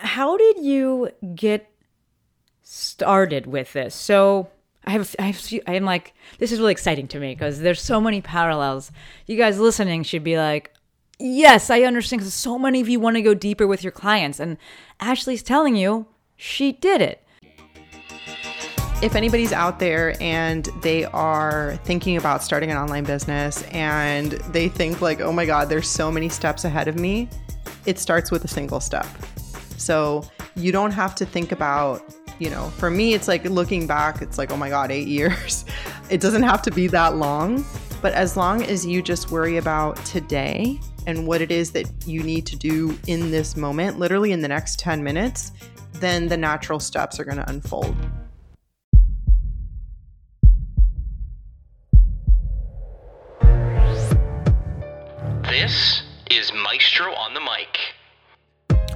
how did you get started with this? So I have, I have, I'm like, this is really exciting to me because there's so many parallels. You guys listening should be like, yes, I understand because so many of you want to go deeper with your clients. And Ashley's telling you she did it. If anybody's out there and they are thinking about starting an online business and they think, like, oh my God, there's so many steps ahead of me, it starts with a single step. So you don't have to think about, you know, for me, it's like looking back, it's like, oh my God, eight years. It doesn't have to be that long. But as long as you just worry about today and what it is that you need to do in this moment, literally in the next 10 minutes, then the natural steps are going to unfold. This is Maestro on the Mic,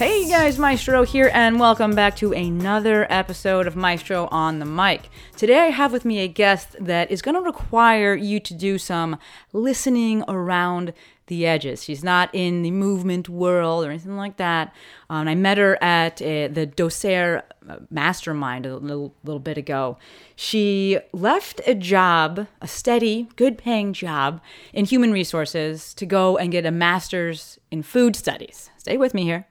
Hey guys, Maestro here, and welcome back to another episode of Maestro on the Mic. Today I have with me a guest that is going to require you to do some listening around the edges. She's not in the movement world or anything like that. Um, I met her at uh, the Dosair Mastermind a little, little bit ago. She left a job, a steady, good paying job in human resources to go and get a master's in food studies. Stay with me here.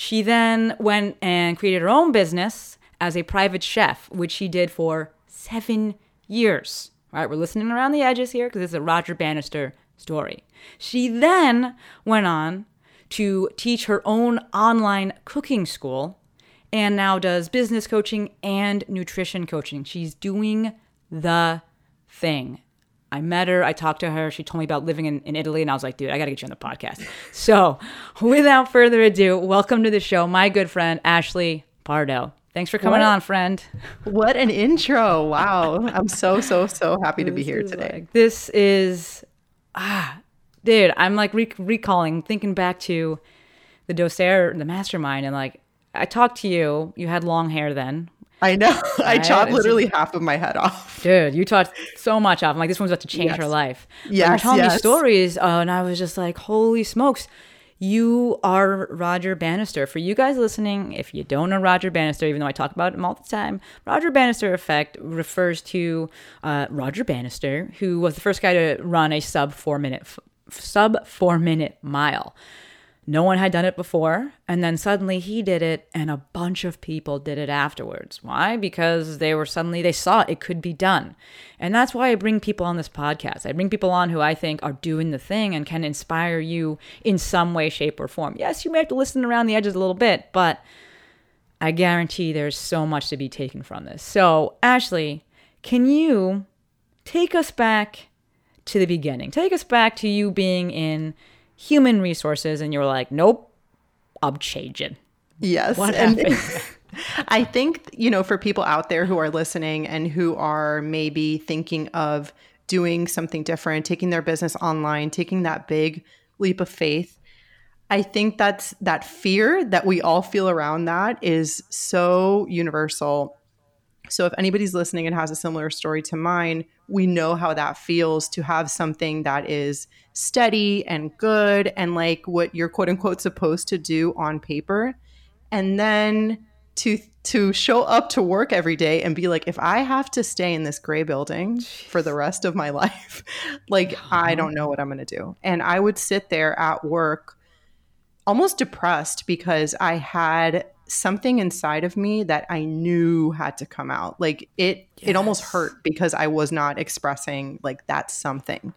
She then went and created her own business as a private chef, which she did for seven years. All right, we're listening around the edges here because it's a Roger Bannister story. She then went on to teach her own online cooking school and now does business coaching and nutrition coaching. She's doing the thing. I met her, I talked to her, she told me about living in, in Italy, and I was like, dude, I gotta get you on the podcast. So, without further ado, welcome to the show, my good friend, Ashley Pardo. Thanks for coming What? on, friend. What an intro. Wow. I'm so, so, so happy to be here today. like- this is, ah, dude, I'm like re- recalling, thinking back to the Dosair, the mastermind, and like, I talked to you, you had long hair then. I know. I Right? chopped It's- literally half of my head off. Dude, you taught so much off. I'm like, this one's about to change her life. Yeah. you were Yes, telling me stories, uh, and I was just like, holy smokes. You are Roger Bannister. For you guys listening, if you don't know Roger Bannister, even though I talk about him all the time, Roger Bannister effect refers to uh, Roger Bannister, who was the first guy to run a sub four minute f- sub four minute mile. No one had done it before, and then suddenly he did it, and a bunch of people did it afterwards. Why? Because they were suddenly they saw it could be done, and that's why I bring people on this podcast. I bring people on who I think are doing the thing and can inspire you in some way, shape, or form. Yes, you may have to listen around the edges a little bit, but I guarantee there's so much to be taken from this. So, Ashley, can you take us back to the beginning? Take us back to you being in human resources and you were like, nope, I'm changing. Yes. What and happened? I think, you know, for people out there who are listening and who are maybe thinking of doing something different, taking their business online, taking that big leap of faith, I think that's that fear that we all feel around that is so universal. So if anybody's listening and has a similar story to mine, we know how that feels to have something that is steady and good and like what you're quote unquote supposed to do on paper. And then to to show up to work every day and be like if I have to stay in this gray building for the rest of my life, like I uh-huh. don't know what I'm going to do. And I would sit there at work almost depressed because I had something inside of me that I knew had to come out. Like it it almost hurt because I was not expressing like that's something.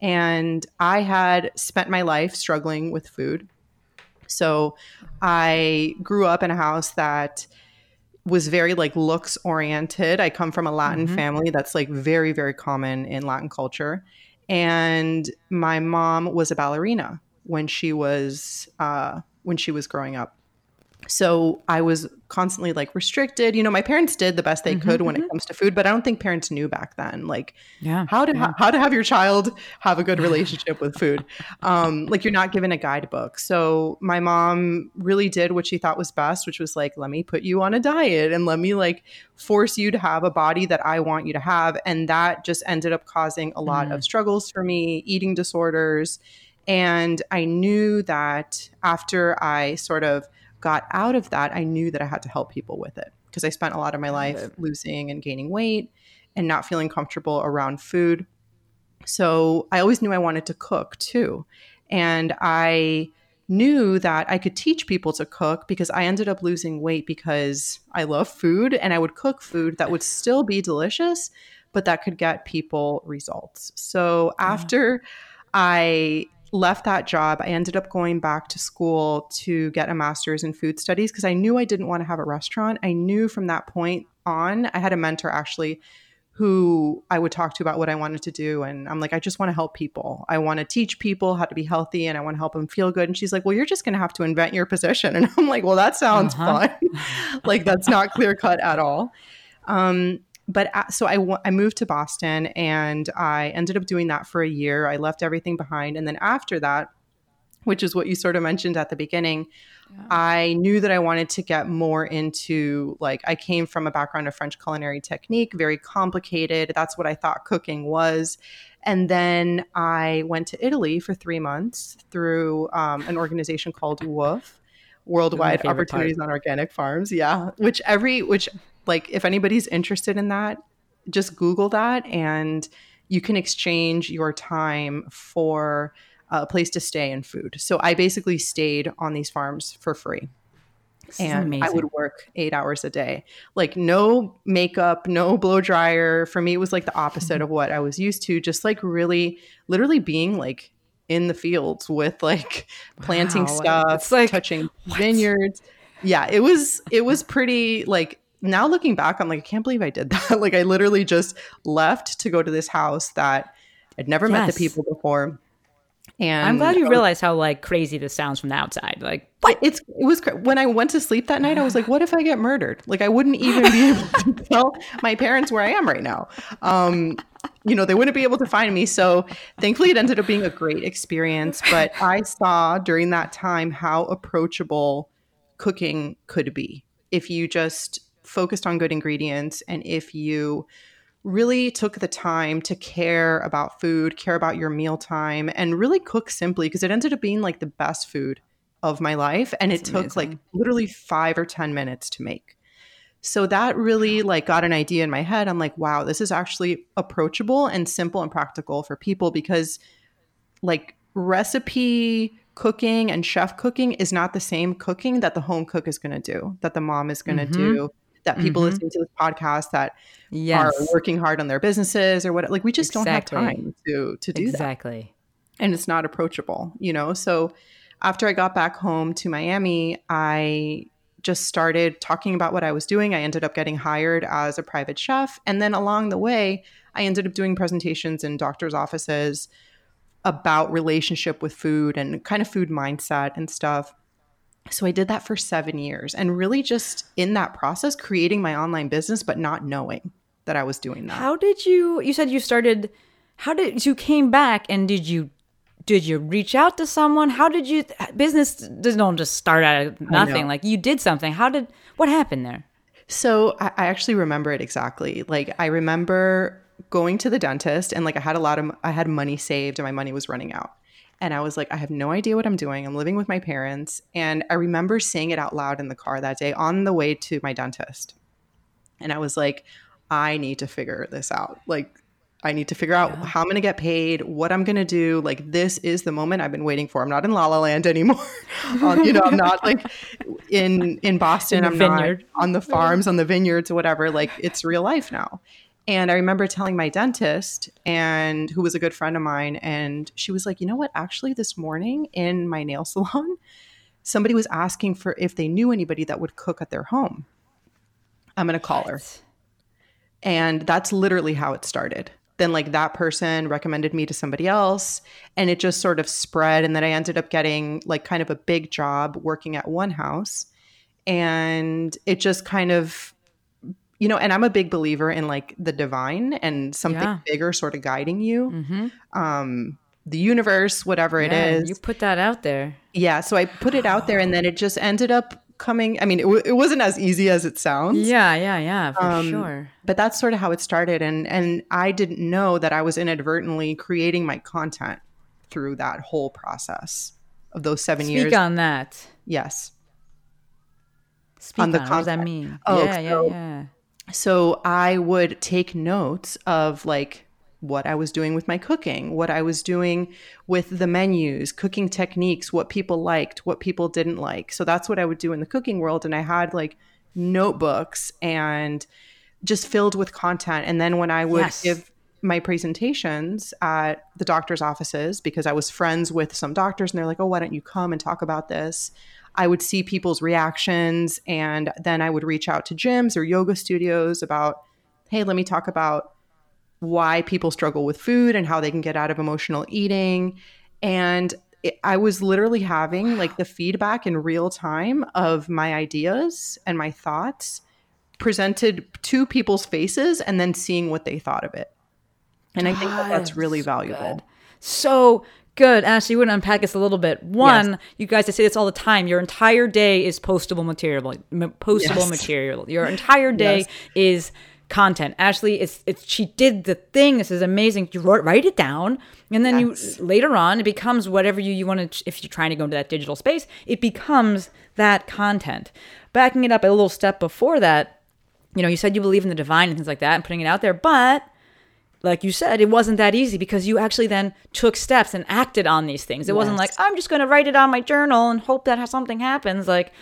And I had spent my life struggling with food. So I grew up in a house that was very like looks oriented. I come from a Latin family that's like very very common in Latin culture. And my mom was a ballerina when she was uh, when she was growing up. So I was constantly like restricted. You know, my parents did the best they Mm-hmm, could when it comes to food, but I don't think parents knew back then, like Yeah. how to how to have your child have a good relationship with food. Um, like you're not given a guidebook. So my mom really did what she thought was best, which was like, let me put you on a diet and let me like force you to have a body that I want you to have, and that just ended up causing a lot of struggles for me, eating disorders, and I knew that after I sort of got out of that, I knew that I had to help people with it because I spent a lot of my life losing and gaining weight and not feeling comfortable around food. So I always knew I wanted to cook too. And I knew that I could teach people to cook because I ended up losing weight because I love food and I would cook food that would still be delicious, but that could get people results. So after I left that job, I ended up going back to school to get a master's in food studies because I knew I didn't want to have a restaurant. I knew from that point on, I had a mentor actually who I would talk to about what I wanted to do. And I'm like, I just want to help people. I want to teach people how to be healthy and I want to help them feel good. And she's like, Well, you're just going to have to invent your position. And I'm like, Well, that sounds Uh-huh. fun. like, that's not clear cut at all. Um, but so I, I moved to Boston and I ended up doing that for a year. I left everything behind. And then after that, which is what you sort of mentioned at the beginning, I knew that I wanted to get more into like I came from a background of French culinary technique, very complicated. That's what I thought cooking was. And then I went to Italy for three months through um, an organization called WWOOF, Worldwide favorite part. Opportunities on Organic Farms. Yeah, which every which like if anybody's interested in that, just Google that and you can exchange your time for a place to stay and food. So I basically stayed on these farms for free. This And I would work eight hours a day. Like no makeup, no blow dryer. For me, it was like the opposite Mm-hmm. of what I was used to. Just like really, literally being like in the fields with like planting Wow. stuff, It's like, touching vineyards. Yeah, it was it was pretty like now looking back, I'm like, I can't believe I did that. like I literally just left to go to this house that I'd never met the people before. And I'm glad you I was- realize how like crazy this sounds from the outside. Like, what? It's it was when I went to sleep that night. I was like, "What if I get murdered?" Like I wouldn't even be able to tell my parents where I am right now. Um, you know, they wouldn't be able to find me. So thankfully, it ended up being a great experience. But I saw during that time how approachable cooking could be if you just focused on good ingredients and if you really took the time to care about food, care about your mealtime, and really cook simply because it ended up being like the best food of my life. And it took like literally five or 10 minutes to make. So that really like got an idea in my head. I'm like, wow, this is actually approachable and simple and practical for people because like recipe cooking and chef cooking is not the same cooking that the home cook is going to do, that the mom is going to mm-hmm. do, that people mm-hmm. listening to this podcast that yes, are working hard on their businesses or what like we just Exactly. don't have time to to do that. Exactly. and it's not approachable you know? So after i got back home to miami i just started talking about what i was doing. I ended up getting hired as a private chef. And then along the way i ended up doing presentations in doctors offices about relationship with food and kind of food mindset and stuff so I did that for seven years and really just in that process creating my online business, but not knowing that I was doing that. How did you? You said you started. How did you came back and did you? Did you reach out to someone? How did you? Business does not just start out of nothing. Like you did something. How did? What happened there? So I, I actually remember it exactly. Like I remember going to the dentist and like I had a lot of I had money saved and my money was running out. And I was like, I have no idea what I'm doing. I'm living with my parents. And I remember saying it out loud in the car that day on the way to my dentist. And I was like, I need to figure this out. Like, I need to figure out how I'm going to get paid, what I'm going to do. Like, this is the moment I've been waiting for. I'm not in La La Land anymore. um, you know, I'm not like in in Boston. In I'm vineyard. not on the farms, on the vineyards, or whatever. Like, it's real life now. And I remember telling my dentist, and who was a good friend of mine, and she was like, "You know what? Actually, this morning in my nail salon, somebody was asking for if they knew anybody that would cook at their home. I'm going to call her." And that's literally how it started. Then, like, that person recommended me to somebody else, and it just sort of spread. And then I ended up getting, like, kind of a big job working at one house and it just kind of you know and i'm a big believer in like the divine and something Yeah. bigger sort of guiding you Mm-hmm. um the universe whatever it is You put that out there. yeah so i put it out there and then it just ended up coming i mean it, w- it wasn't as easy as it sounds Yeah, yeah, yeah, for Um, sure. but that's sort of how it started and and i didn't know that i was inadvertently creating my content through that whole process of those seven Speak years Speak on that. yes Speak On the on, it. What does that mean? Oh, yeah, yeah, yeah. So i would take notes of like what i was doing with my cooking what i was doing with the menus cooking techniques what people liked what people didn't like. So that's what i would do in the cooking world. And i had like notebooks and just filled with content. And then when i would Yes. give my presentations at the doctor's offices because i was friends with some doctors and they're like oh why don't you come and talk about this I would see people's reactions and then I would reach out to gyms or yoga studios about, hey, let me talk about why people struggle with food and how they can get out of emotional eating. And it, I was literally having like the feedback in real time of my ideas and my thoughts presented to people's faces and then seeing what they thought of it. And I think that that's really valuable. So good. Ashley, you would unpack this a little bit. One, you guys, I say this all the time. Your entire day is postable material. Postable Yes. material. Your entire day Yes. is content. Ashley, it's it's she did the thing. This is amazing. You wrote, write it down, and then Yes. you later on it becomes whatever you you want to. If you're trying to go into that digital space, it becomes that content. Backing it up a little step before that, you know, you said you believe in the divine and things like that, and putting it out there, but like you said, it wasn't that easy because you actually then took steps and acted on these things. It wasn't like, I'm just going to write it on my journal and hope that something happens. Like,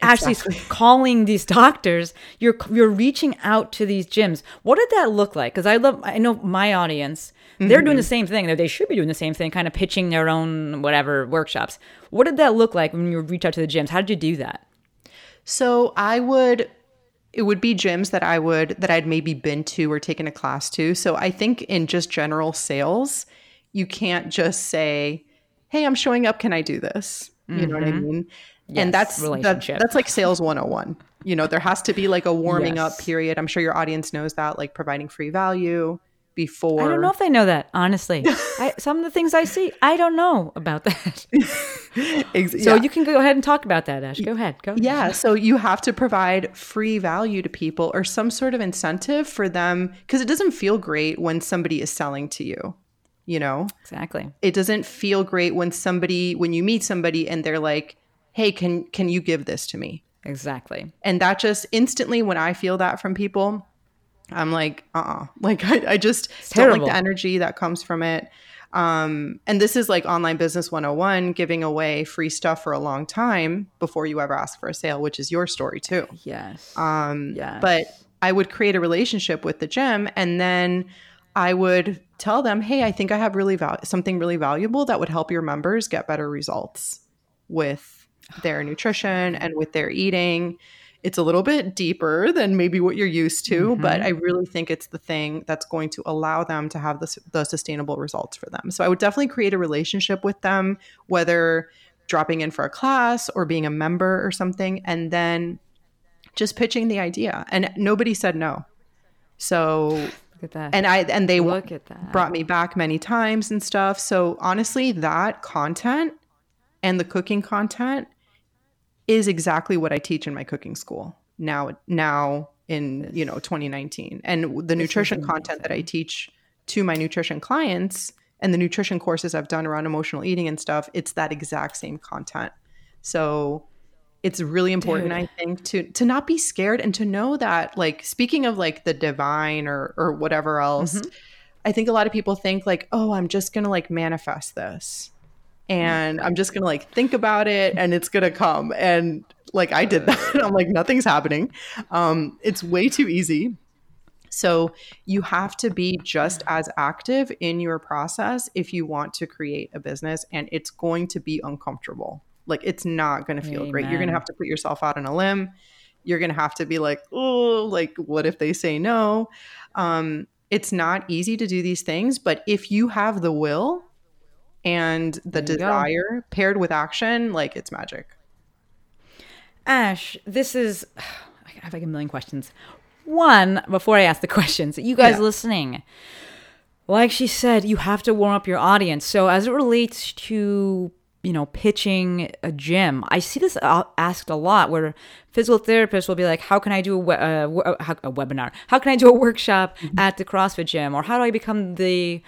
actually calling these doctors, you're you're reaching out to these gyms. What did that look like? Because I love, I know my audience, they're doing the mm-hmm. same thing. They should be doing the same thing, kind of pitching their own whatever workshops. What did that look like when you reach out to the gyms? How did you do that? So I would it would be gyms that I would that I'd maybe been to or taken a class to. So I think in just general sales, you can't just say, "Hey, I'm showing up, can I do this?" You know what I mm-hmm. mean? Yes, and that's that, that's like sales 101. You know, there has to be like a warming up period. I'm sure your audience knows that like providing free value before I don't know if they know that, honestly. I, some of the things I see, I don't know about that. So yeah. you can go ahead and talk about that, Ash. Go ahead. Go. Yeah, so you have to provide free value to people or some sort of incentive for them because it doesn't feel great when somebody is selling to you. You know, Exactly. it doesn't feel great when somebody when you meet somebody and they're like, "Hey, can can you give this to me?" Exactly. And that just instantly when I feel that from people, I'm like, uh-uh. Like I, I just don't like the energy that comes from it. Um, and this is like online business 101, giving away free stuff for a long time before you ever ask for a sale, which is your story too. Yes. Um, Yes. But I would create a relationship with the gym and then I would tell them, hey, I think I have really val- something really valuable that would help your members get better results with their nutrition and with their eating. It's a little bit deeper than maybe what you're used to, but mm-hmm. I really think it's the thing that's going to allow them to have the, the sustainable results for them. So I would definitely create a relationship with them, whether dropping in for a class or being a member or something, and then just pitching the idea. And nobody said no. So Look at that. and I and they Look at that. brought me back many times and stuff. So honestly, that content and the cooking content is exactly what I teach in my cooking school now. Now in you know 2019, and the nutrition content that I teach to my nutrition clients and the nutrition courses I've done around emotional eating and stuff, it's that exact same content. So it's really important Dude. i think to to not be scared and to know that like speaking of like the divine or or whatever else Mm-hmm. i think a lot of people think like oh i'm just gonna like manifest this and i'm just gonna like think about it and it's gonna come and like i did that i'm like nothing's happening um it's way too easy so you have to be just as active in your process if you want to create a business and it's going to be uncomfortable. Like it's not to feel great. You're to have to put yourself out on a limb. You're to have to be like, "Oh, like what if they say no?" Um it's not easy to do these things, but if you have the will and the you go. desire paired with action, like it's magic. Ash, this is. I have like a million questions. One, before I ask the questions, you guys Yeah. listening, like she said, you have to warm up your audience. So as it relates to you know pitching a gym, I see this asked a lot where physical therapists will be like, "How can I do a, we- uh, w- uh, a webinar? How can I do a workshop at the CrossFit gym? Or how do I become the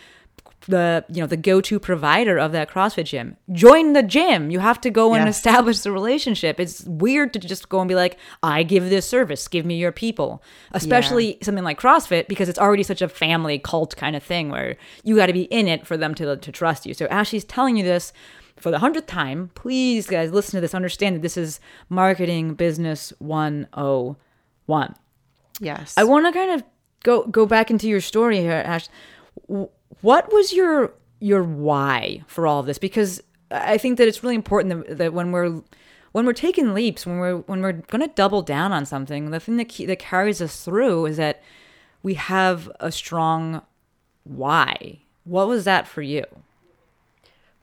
the you know the go-to provider of that CrossFit gym. Join the gym. You have to go and Yes. establish the relationship. It's weird to just go and be like, I give this service, give me your people. Especially something like CrossFit because it's already such a family cult kind of thing where you got to be in it for them to to trust you. So Ashley's telling you this for the hundredth time. Please, guys, listen to this. Understand that this is marketing business 101. Yes. I want to kind of go go back into your story here, Ash. What was your your why for all of this? Because I think that it's really important that, that when we're when we're taking leaps, when we're when we're going to double down on something, the thing that ke- that carries us through is that we have a strong why. What was that for you?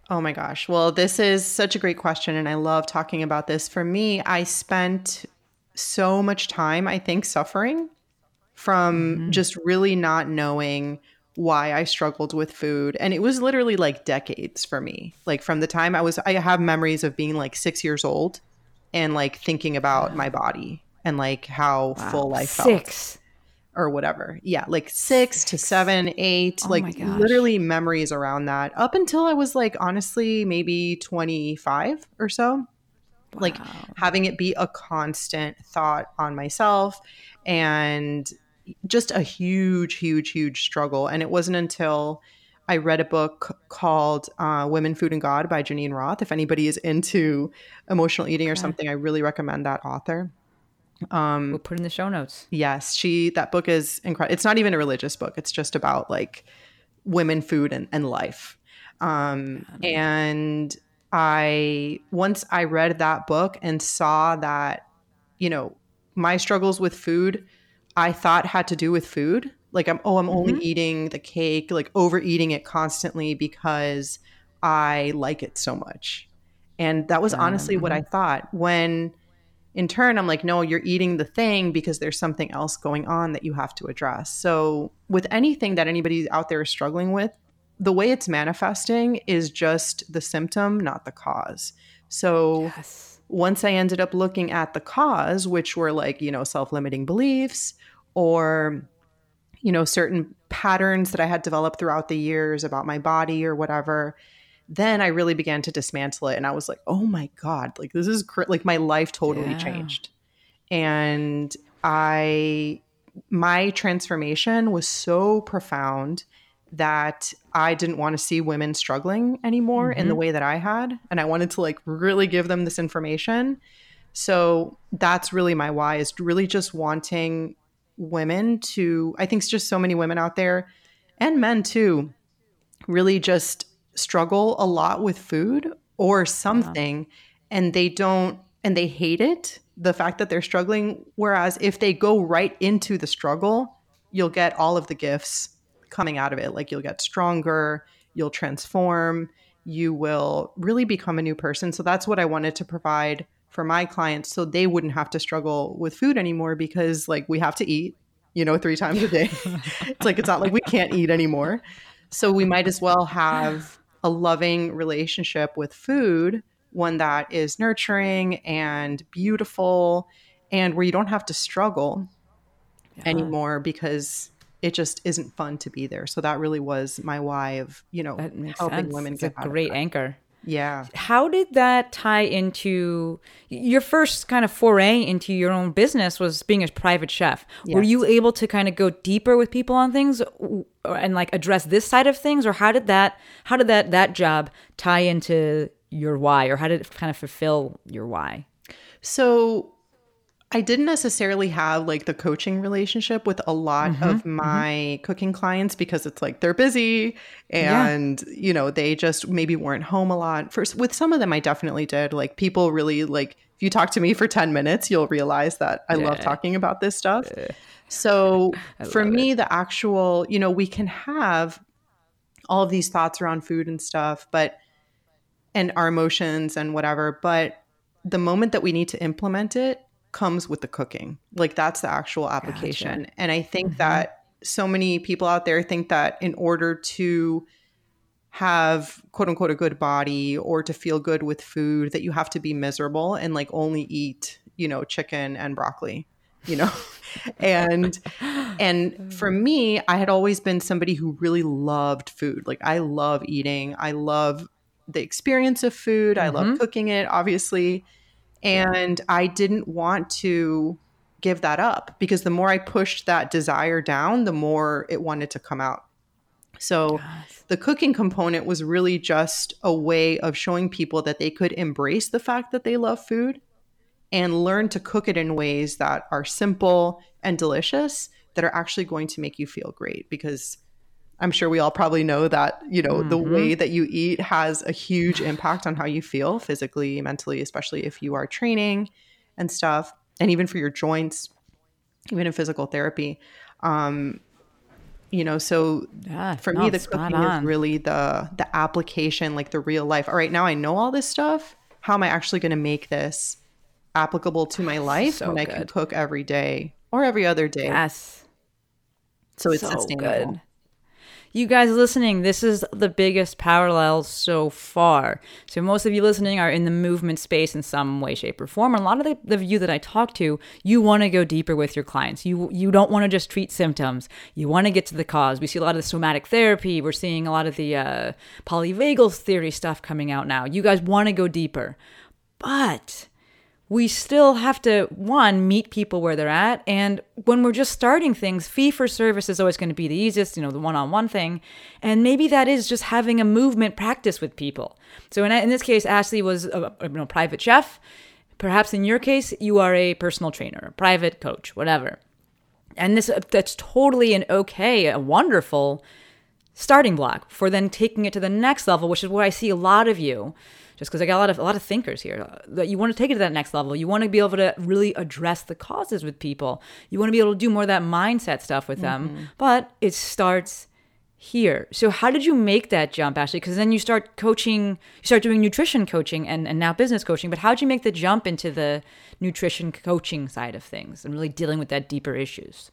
Oh my gosh. Well, this is such a great question. And I love talking about this. For me, I spent so much time, I think, suffering from mm-hmm. just really not knowing why I struggled with food. And it was literally like decades for me. Like from the time I was, I have memories of being like six years old and like thinking about my body and like how full I felt Six. or whatever. Yeah, like six, to seven, eight, Oh like literally memories around that up until I was like honestly maybe 25 or so. Like having it be a constant thought on myself and just a huge, huge, huge struggle. And it wasn't until I read a book called uh, Women, Food, and God by Geneen Roth. If anybody is into emotional eating or something, I really recommend that author. Um, We'll put in the show notes. Yes, she that book is incredible. It's not even a religious book. It's just about like women, food, and, and life. Um, and I once I read that book and saw that, you know, my struggles with food, I thought had to do with food. Like I'm oh, I'm only mm-hmm. eating the cake, like overeating it constantly because I like it so much. And that was honestly what I mm-hmm. thought when in turn i'm like no you're eating the thing because there's something else going on that you have to address so with anything that anybody out there is struggling with the way it's manifesting is just the symptom not the cause so Yes. Once i ended up looking at the cause which were like you know self-limiting beliefs or you know certain patterns that i had developed throughout the years about my body or whatever then I really began to dismantle it. And I was like, oh my God, like this is cr-. like my life totally Yeah. changed. And I, my transformation was so profound that I didn't want to see women struggling anymore in the mm-hmm. way that I had. And I wanted to like really give them this information. So that's really my why is really just wanting women to, I think it's just so many women out there and men too, really just struggle a lot with food or something and they don't and they hate it the fact that they're struggling whereas if they go right into the struggle you'll get all of the gifts coming out of it like you'll get stronger you'll transform you will really become a new person. So that's what i wanted to provide for my clients so they wouldn't have to struggle with food anymore because like we have to eat you know three times a day. It's like it's not like we can't eat anymore. So we might as well have a loving relationship with food, one that is nurturing and beautiful and where you don't have to struggle anymore because it just isn't fun to be there. So that really was my why of, you know, helping sense. women it's get a great anchor. Yeah. How did that tie into your first kind of foray into your own business was being a private chef? Were you able to kind of go deeper with people on things and like address this side of things or how did that how did that that job tie into your why or how did it kind of fulfill your why? So I didn't necessarily have like the coaching relationship with a lot Mm-hmm, of my cooking clients because it's like they're busy and you know they just maybe weren't home a lot. First with some of them I definitely did. Like people really like if you talk to me for 10 minutes you'll realize that I love talking about this stuff. So for me the actual, you know, we can have all of these thoughts around food and stuff, but and our emotions and whatever, but the moment that we need to implement it comes with the cooking. Like that's the actual application. And I think mm-hmm. that so many people out there think that in order to have quote unquote a good body or to feel good with food that you have to be miserable and like only eat, you know, chicken and broccoli, you know. and and for mm. me, I had always been somebody who really loved food. Like I love eating. I love the experience of food. I love mm-hmm. cooking it, obviously. And I didn't want to give that up because the more I pushed that desire down, the more it wanted to come out. So the cooking component was really just a way of showing people that they could embrace the fact that they love food and learn to cook it in ways that are simple and delicious that are actually going to make you feel great because I'm sure we all probably know that, you know, the way that you eat has a huge impact on how you feel physically, mentally, especially if you are training and stuff, and even for your joints, even in physical therapy. Um, you know, so Yeah, for no, me, the cooking is really the the application, like the real life. All right, now I know all this stuff. How am I actually going to make this applicable to my life So when I can cook every day or every other day? Yes. so it's so sustainable. good. You guys listening, this is the biggest parallel so far. So most of you listening are in the movement space in some way, shape, or form. And a lot of the, the you that I talk to, you want to go deeper with your clients. You you don't want to just treat symptoms. You want to get to the cause. We see a lot of the somatic therapy. We're seeing a lot of the uh, polyvagal theory stuff coming out now. You guys want to go deeper, but we still have to one meet people where they're at and when we're just starting things fee for service is always going to be the easiest you know the one-on-one thing and maybe that is just having a movement practice with people. So in, in this case ashley was a, you know, private chef. Perhaps in your case you are a personal trainer a private coach whatever. And this uh, that's totally an okay a wonderful starting block for then taking it to the next level, which is what I see a lot of you. Just because I got a lot of a lot of thinkers here that you want to take it to that next level. You want to be able to really address the causes with people. You want to be able to do more of that mindset stuff with them. Mm-hmm. But it starts here. So how did you make that jump, Ashley? Because then you start coaching, you start doing nutrition coaching and, and now business coaching. But how did you make the jump into the nutrition coaching side of things and really dealing with that deeper issues?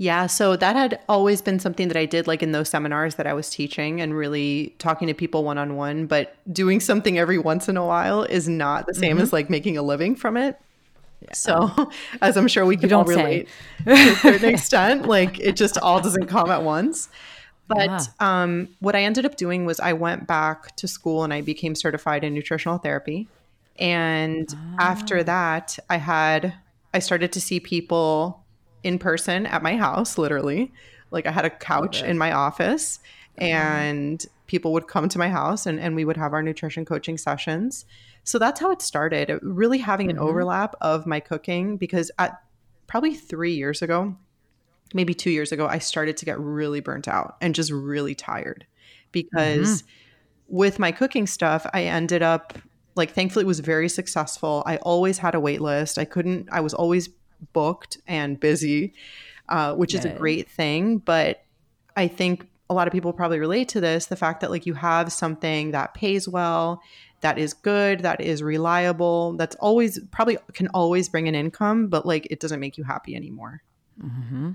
Yeah, so that had always been something that I did like in those seminars that I was teaching and really talking to people one on one, but doing something every once in a while is not the same as like making a living from it. So, as I'm sure we can all relate to a certain extent, like it just all doesn't come at once. But um, what I ended up doing was I went back to school and I became certified in nutritional therapy. And after that, I had I started to see people in person at my house, literally. Like I had a couch in my office uh-huh. and people would come to my house and, and we would have our nutrition coaching sessions. So that's how it started. Really having an mm-hmm. overlap of my cooking because at probably three years ago, maybe two years ago, I started to get really burnt out and just really tired because mm-hmm. with my cooking stuff, I ended up like thankfully it was very successful. I always had a wait list. I couldn't, I was always booked and busy, uh, which is a great thing. But I think a lot of people probably relate to this the fact that like you have something that pays well, that is good, that is reliable, that's always probably can always bring an income, but like it doesn't make you happy anymore.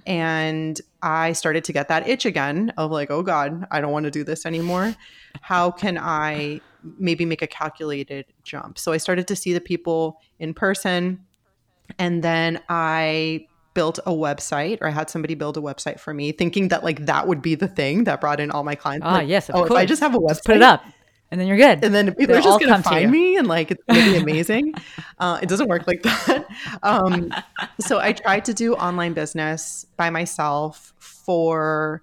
And I started to get that itch again of like, oh God, I don't want to do this anymore. How can I maybe make a calculated jump? So I started to see the people in person. And then I built a website or I had somebody build a website for me, thinking that like that would be the thing that brought in all my clients. Ah, Like, yes, of oh, if I just have a website, Just put it up, and then you're good. and then people They'll are just going to find me and like it's going to be amazing. uh, it doesn't work like that. Um, so I tried to do online business by myself for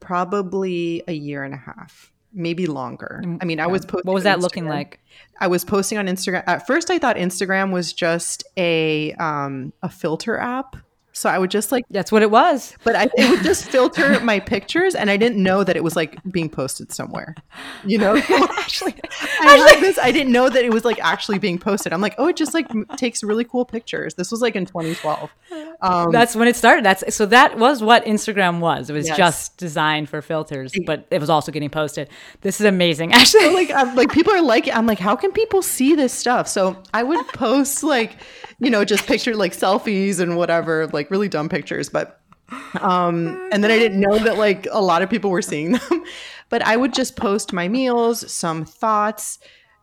probably a year and a half, maybe longer. I mean, I was posting. What was that looking like? I was posting on Instagram. At first, I thought Instagram was just a um, a filter app. So I would just like That's what it was. but I, it would just filter my pictures, and I didn't know that it was like being posted somewhere. You know, actually, I had this. I didn't know that it was like actually being posted. I'm like, oh, it just like takes really cool pictures. This was like in 2012, Um, That's when it started. That's so that was what Instagram was. It was Yes. just designed for filters, but it was also getting posted. This is amazing. Actually, like I'm, like people are like I'm like how can people see this stuff? So I would post like you know just picture like selfies and whatever like really dumb pictures, but um and then I didn't know that like a lot of people were seeing them, but I would just post my meals, some thoughts,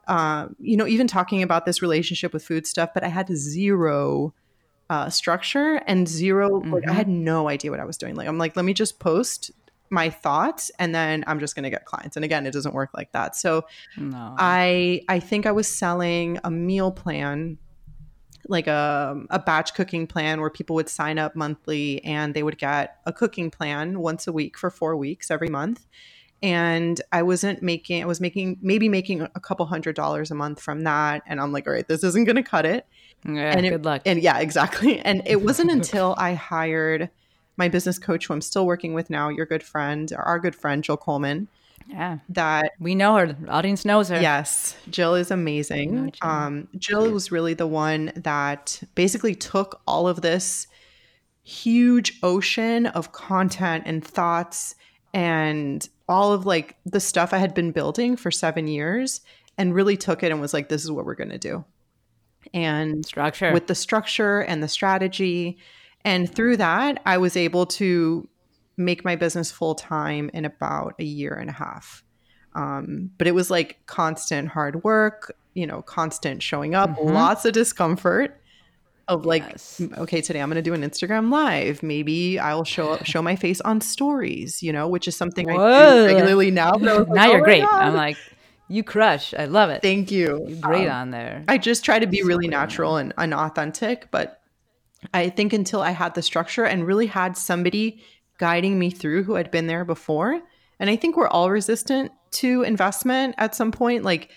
um, you know, even talking about this relationship with food stuff, but I had zero uh, structure and 0 like I had no idea what I was doing. Like I'm like, let me just post my thoughts and then I'm just gonna get clients. And again, it doesn't work like that. So no. I I think I was selling a meal plan, like a a batch cooking plan where people would sign up monthly and they would get a cooking plan once a week for four weeks every month. And I wasn't making I was making maybe making a couple hundred dollars a month from that. And I'm like, all right, this isn't gonna cut it yeah, and it- good luck. And yeah, exactly. And it wasn't until I hired my business coach, who I'm still working with now, your good friend, or our good friend, Jill Coleman, yeah, that we know her. The audience knows her. yes, Jill is amazing. Jill. Um, Jill was really the one that basically took all of this huge ocean of content and thoughts and all of like the stuff I had been building for seven years and really took it and was like, this is what we're going to do. And Structure. with the structure and the strategy. And through that, I was able to make my business full time in about a year and a half. Um, but it was like constant hard work, you know, constant showing up, lots of discomfort of like, Yes. okay, today I'm going to do an Instagram live. Maybe I'll show up, show my face on stories, you know, which is something I do regularly now. But like, now "Oh you're my great. God." I'm like, you crush. I love it. thank you. You're great Um, on there. I just try to be really natural and, and authentic, but I think until I had the structure and really had somebody guiding me through who had been there before, and I think we're all resistant to investment at some point. Like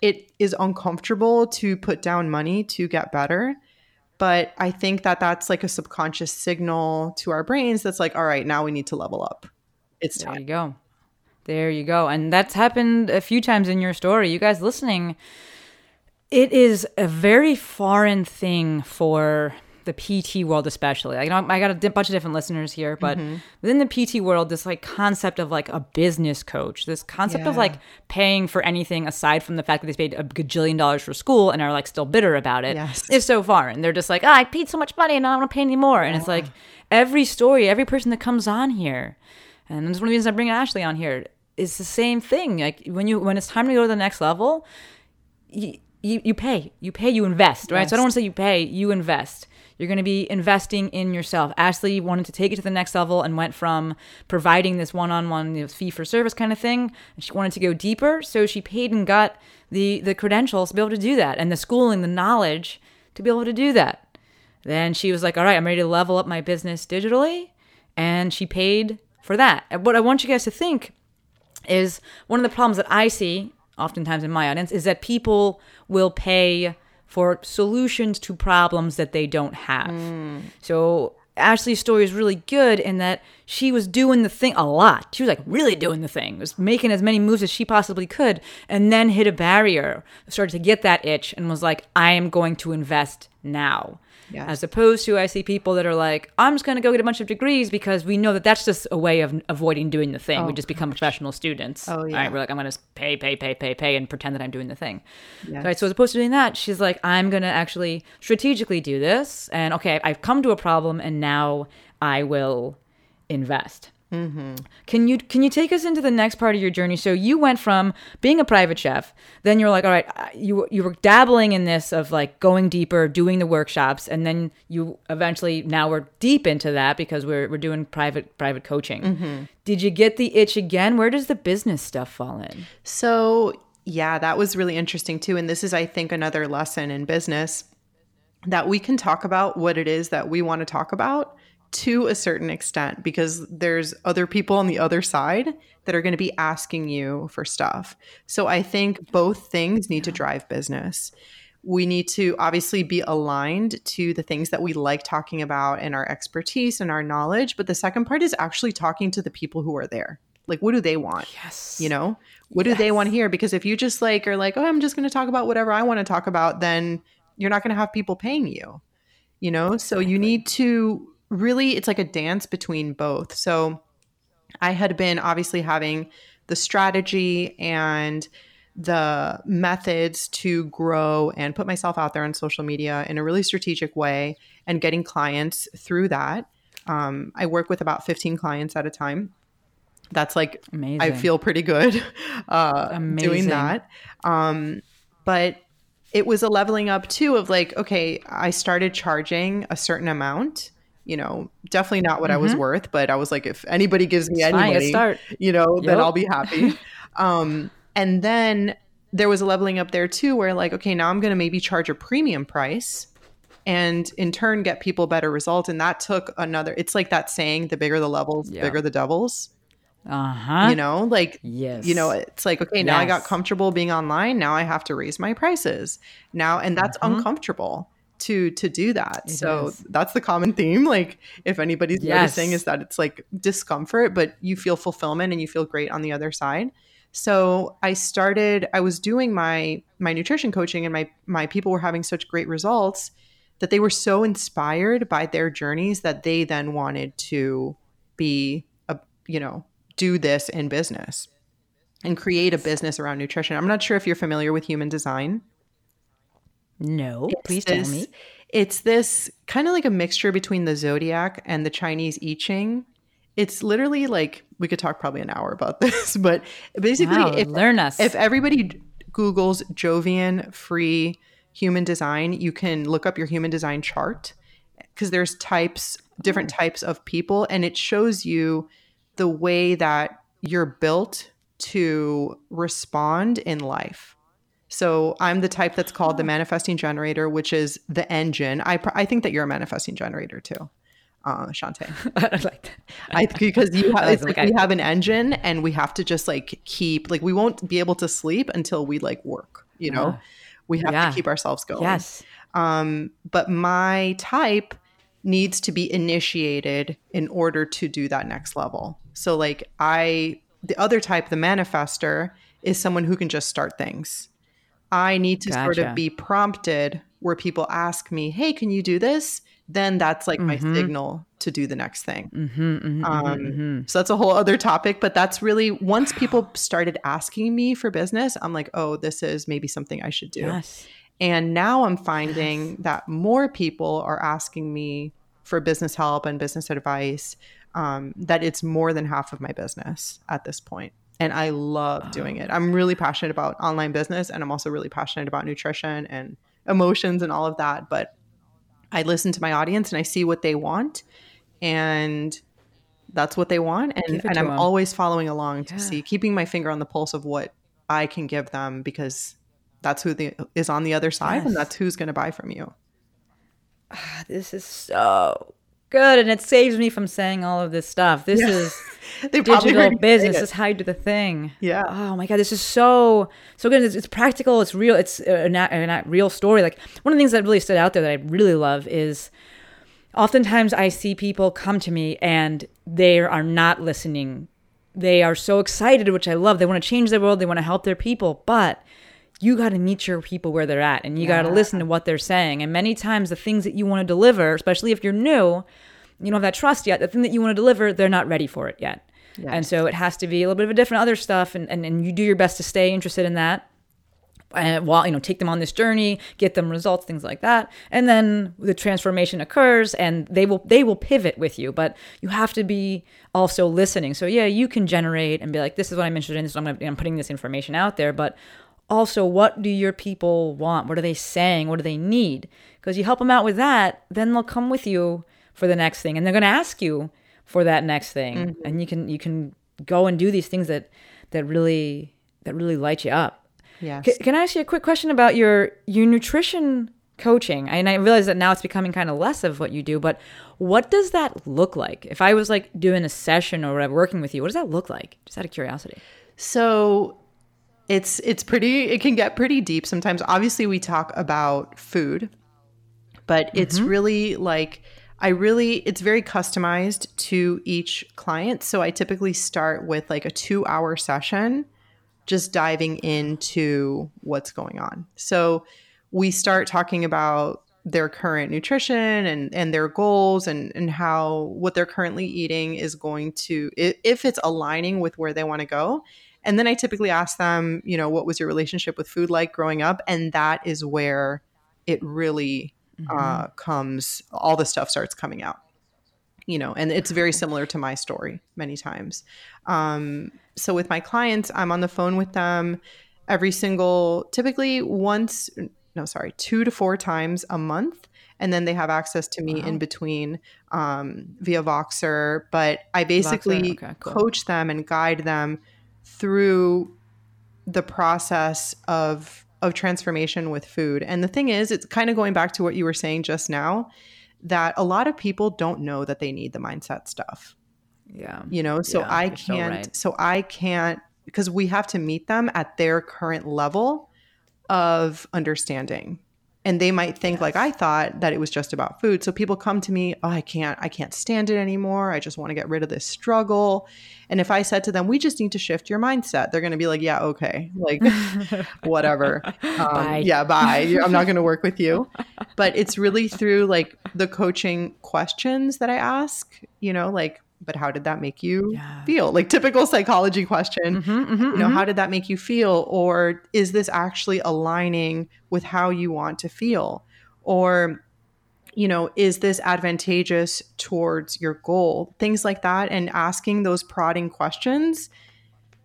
it is uncomfortable to put down money to get better. But I think that that's like a subconscious signal to our brains that's like, all right, now we need to level up. It's There time. you go. There you go. And that's happened a few times in your story. You guys listening, it is a very foreign thing for the PT world, especially. Like, you know, I got a bunch of different listeners here, but mm-hmm. within the PT world, this like concept of like a business coach, this concept of like paying for anything aside from the fact that they paid a gajillion dollars for school and are like still bitter about it, Yes. is so foreign. They're just like, oh, I paid so much money and I don't want to pay anymore. And it's like every story, every person that comes on here, and that's one of the reasons I bring Ashley on here. Is the same thing. Like when you when it's time to go to the next level, you you, you pay, you pay, you invest, right? So I don't want to say you pay, you invest. You're going to be investing in yourself. Ashley wanted to take it to the next level and went from providing this one-on-one fee for service kind of thing, and she wanted to go deeper. So she paid and got the the credentials to be able to do that, and the schooling, the knowledge to be able to do that. Then she was like, all right, I'm ready to level up my business digitally. And she paid for that. What I want you guys to think is one of the problems that I see oftentimes in my audience is that people will pay for solutions to problems that they don't have. Mm. So Ashley's story is really good in that she was doing the thing a lot. She was like really doing the thing, was making as many moves as she possibly could, and then hit a barrier, started to get that itch, and was like, I am going to invest now. Yes. As opposed to, I see people that are like, I'm just going to go get a bunch of degrees because we know that that's just a way of avoiding doing the thing. we oh, just become professional students. Oh, yeah. right, we're like, I'm going to pay, pay, pay, pay, pay, and pretend that I'm doing the thing. Right. So as opposed to doing that, she's like, I'm going to actually strategically do this. And okay, I've come to a problem and now I will invest. Mm-hmm. Can you can you take us into the next part of your journey? So you went from being a private chef, then you're like, all right, you you were dabbling in this of like going deeper, doing the workshops, and then you eventually now we're deep into that because we're we're doing private private coaching. Mm-hmm. Did you get the itch again? Where does the business stuff fall in? So, yeah, that was really interesting too. And this is, I think, another lesson in business that we can talk about what it is that we want to talk about to a certain extent because there's other people on the other side that are going to be asking you for stuff. So, I think both things need to drive business. We need to obviously be aligned to the things that we like talking about and our expertise and our knowledge. But the second part is actually talking to the people who are there. Like, what do they want? Yes. you know what do they want to hear because if you just like are like oh i'm just going to talk about whatever i want to talk about then you're not going to have people paying you you know? So you need to really, it's like a dance between both. So I had been obviously having the strategy and the methods to grow and put myself out there on social media in a really strategic way and getting clients through that. Um, I work with about 15 clients at a time. That's like, Amazing. I feel pretty good uh, doing that. Um, but it was a leveling up too of like, okay, I started charging a certain amount. You know, definitely not what I was worth, but I was like, if anybody gives me Mm-hmm. It's any money, start. you know, then I'll be happy. um, and then there was a leveling up there too, where like, okay, now I'm going to maybe charge a premium price and in turn get people better results. And that took another, it's like that saying, the bigger the levels, the bigger the devils, Uh huh. you know, like, Yes. you know, it's like, okay, now I got comfortable being online. Now I have to raise my prices now. And that's uncomfortable to, to do that. so Mm-hmm. is. that's the common theme. Like if anybody's noticing is that it's like discomfort, but you feel fulfillment and you feel great on the other side. So I started I was doing my my nutrition coaching and my my people were having such great results that they were so inspired by their journeys that they then wanted to be a you know do this in business and create a business around nutrition. I'm not sure if you're familiar with human design. No. Please this, tell me. It's this kind of like a mixture between the zodiac and the Chinese I Ching. It's literally like we could talk probably an hour about this, but basically, Wow, if, learn us. if everybody Google's Jovian free human design, you can look up your human design chart because there's types, different oh. types of people, and it shows you the way that you're built to respond in life. So I'm the type that's called the manifesting generator, which is the engine. I, pr- I think that you're a manifesting generator too, uh, Shantae. I like that. I because you have it's like we have an engine and we have to just like keep like we won't be able to sleep until we like work. You know, we have Yeah. to keep ourselves going. Yes. Um, but my type needs to be initiated in order to do that next level. So like I the other type, the manifester, is someone who can just start things. I need to sort of be prompted where people ask me, "Hey, can you do this?" Then that's like my signal to do the next thing. Mm-hmm, um, So that's a whole other topic, but that's really once people started asking me for business, I'm like, "Oh, this is maybe something I should do." Yes. And now I'm finding that more people are asking me for business help and business advice. Um, that it's more than half of my business at this point. And I love doing it. I'm really ah. passionate about online business and I'm also really passionate about nutrition and emotions and all of that. But I listen to my audience and I see what they want. And that's what they want. And, and I'm 'em. always following along to Yeah. see, keeping my finger on the pulse of what I can give them because that's who the, is on the other side and that's who's going to buy from you. Ah, this is so good, and it saves me from saying all of this stuff. This is They digital heard you say business. This is how you do the thing. Yeah. Oh my god, this is so so good. It's, it's practical. It's real. It's a, a, a real story. Like one of the things that really stood out there that I really love is oftentimes I see people come to me and they are not listening. They are so excited, which I love. They want to change their world. They want to help their people, but you got to meet your people where they're at and you got to listen to what they're saying. And many times the things that you want to deliver, especially if you're new, you don't have that trust yet. The thing that you want to deliver, they're not ready for it yet. And so it has to be a little bit of a different other stuff. And, and, and you do your best to stay interested in that. And while, you know, take them on this journey, get them results, things like that. And then the transformation occurs and they will, they will pivot with you, but you have to be also listening. So yeah, you can generate and be like, this is what I'm interested in. What I'm, gonna, I'm putting this information out there, but also what do your people want? What are they saying? What do they need? Because you help them out with that then they'll come with you for the next thing and they're going to ask you for that next thing. Mm-hmm. And you can you can go and do these things that that really that really light you up. Yes. C- can i ask you a quick question about your your nutrition coaching? And i realize that now it's becoming kind of less of what you do but what does that look like? If i was like doing a session or whatever working with you what does that look like? Just out of curiosity. So it's it's pretty it can get pretty deep sometimes. Obviously we talk about food, but it's mm-hmm. really like I really it's very customized to each client. So I typically start with like a 2-hour session just diving into what's going on. So we start talking about their current nutrition and and their goals and and how what they're currently eating is going to if it's aligning with where they want to go and then i typically ask them you know what was your relationship with food like growing up? And that is where it really uh, comes all the stuff starts coming out you know and it's very similar to my story many times. Um, so with my clients i'm on the phone with them every single typically once no sorry two to four times a month. And then they have access to me in between um, via voxer. But i basically okay, cool. coach them and guide them through the process of of transformation with food. And the thing is, it's kind of going back to what you were saying just now that a lot of people don't know that they need the mindset stuff. Yeah. You know, so Yeah, I can't right. so I can't because we have to meet them at their current level of understanding. And they might think like I thought that it was just about food. So people come to me, "Oh, I can't I can't stand it anymore. I just want to get rid of this struggle." And if I said to them, "We just need to shift your mindset." They're going to be like, "Yeah, okay." Like whatever. Um, Bye. Yeah, bye. I'm not going to work with you. But it's really through like the coaching questions that I ask, you know, like, but how did that make you Yeah. feel? Like typical psychology question, Mhm, mhm, you know, mhm. how did that make you feel? Or is this actually aligning with how you want to feel? Or, you know, is this advantageous towards your goal? Things like that. And asking those prodding questions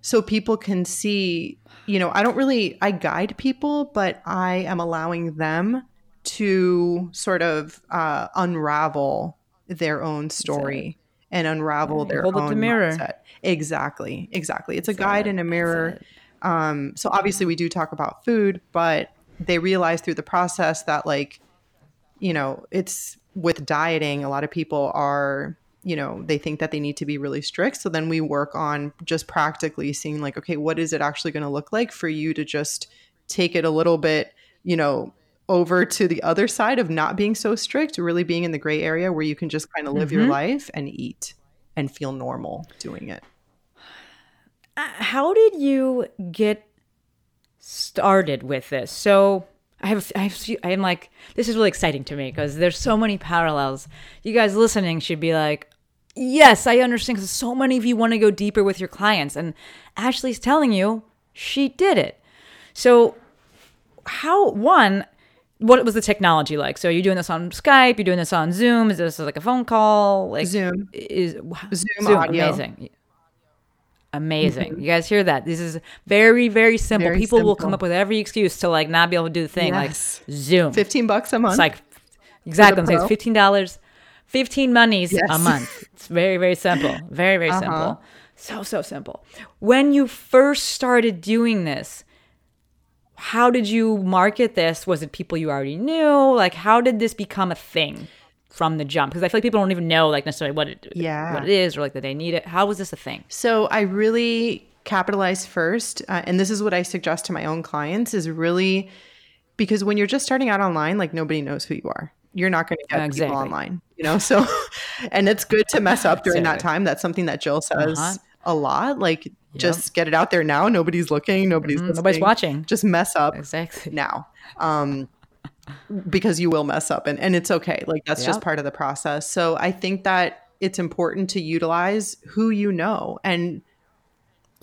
so people can see, you know, I don't really, I guide people, but I am allowing them to sort of uh, unravel their own story and unravel their hold own the mirror. mindset. Exactly, exactly. It's a That's guide it, and a mirror. Um, so obviously we do talk about food, but they realize through the process that like, you know, it's with dieting, a lot of people are, you know, they think that they need to be really strict. So then we work on just practically seeing like, okay, what is it actually going to look like for you to just take it a little bit, you know, over to the other side of not being so strict, really being in the gray area where you can just kind of live your mm-hmm. life and eat and feel normal doing it. Uh, how did you get started with this? So I have, I have, I am like, this is really exciting to me because there's so many parallels. You guys listening should be like, yes, I understand because so many of you want to go deeper with your clients, and Ashley's telling you she did it. So how one what was the technology like? So are you're doing this on skype? You're doing this on zoom? Is this like a phone call? Like Zoom. is Zoom audio. amazing. Amazing. You guys hear that? This is very very simple. Very people will come up with every excuse to like not be able to do the thing Yes. like zoom. 15 bucks a month. it's like exactly. I'm saying it's fifteen dollars, fifteen monies a month. It's very very simple, very very Uh-huh. simple, so so simple. When you first started doing this, how did you market this? Was it people you already knew? Like how did this become a thing from the jump? Because I feel like people don't even know like necessarily what it Yeah. what it is or like that they need it. How was this a thing? So I really capitalize first, uh, and this is what I suggest to my own clients: is really because when you're just starting out online, like nobody knows who you are. You're not going to get Exactly. people online, you know. So, and it's good to mess up during that time. That's something that Jill says Uh-huh. a lot. Like, just get it out there now. Nobody's looking. Nobody's Mm, nobody's watching. Just mess up Exactly. now. Um, because you will mess up and, and it's okay. Like that's just part of the process. So I think that it's important to utilize who you know and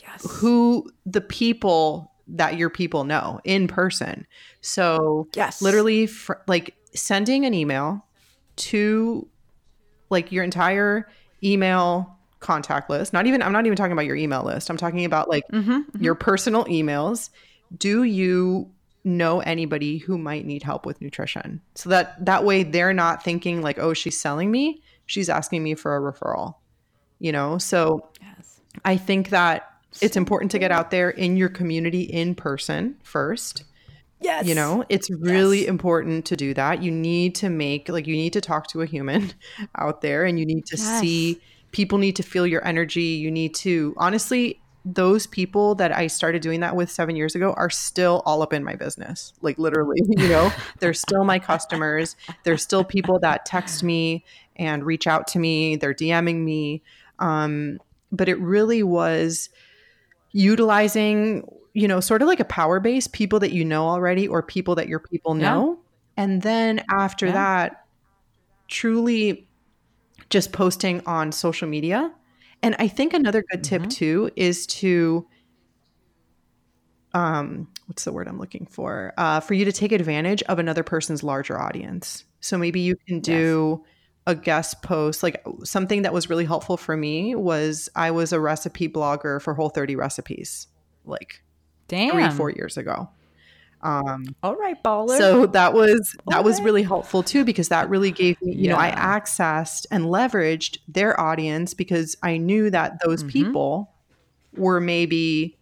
Yes. who the people that your people know in person. So Yes. literally fr- like sending an email to like your entire email contact list. Not even I'm not even talking about your email list. I'm talking about like mm-hmm, mm-hmm. your personal emails. Do you know anybody who might need help with nutrition? So that that way they're not thinking like, "Oh, she's selling me. She's asking me for a referral." You know? So Yes. I think that it's important to get out there in your community in person first. Yes. You know, it's really important to do that. You need to make, like, you need to talk to a human out there and you need to Yes. see, people need to feel your energy. You need to, honestly, those people that I started doing that with seven years ago are still all up in my business. Like, literally, you know, they're still my customers. There's still people that text me and reach out to me, they're DMing me. Um, but it really was utilizing you know sort of like a power base people that you know already or people that your people Yeah. know And then after Yeah. that, truly just posting on social media. And I think another good Mm-hmm. tip too is to um what's the word I'm looking for? Uh for you to take advantage of another person's larger audience. So maybe you can do a guest post like something that was really helpful for me was I was a recipe blogger for Whole 30 recipes like Damn. three, four years ago. Um, All right, baller. so that was that was really helpful too because that really gave me, you know, I accessed and leveraged their audience because I knew that those Mm-hmm. people were maybe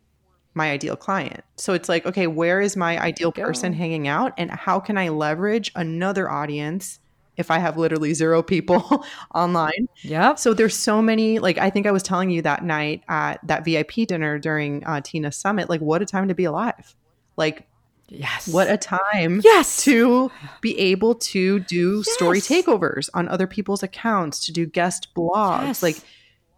my ideal client. So it's like, okay, where is my ideal person hanging out and how can I leverage another audience if I have literally zero people online? Yeah. So there's so many, like I think I was telling you that night at that VIP dinner during uh, Tina Summit, like what a time to be alive. Like yes. what a time Yes. to be able to do story takeovers on other people's accounts, to do guest blogs. Yes. Like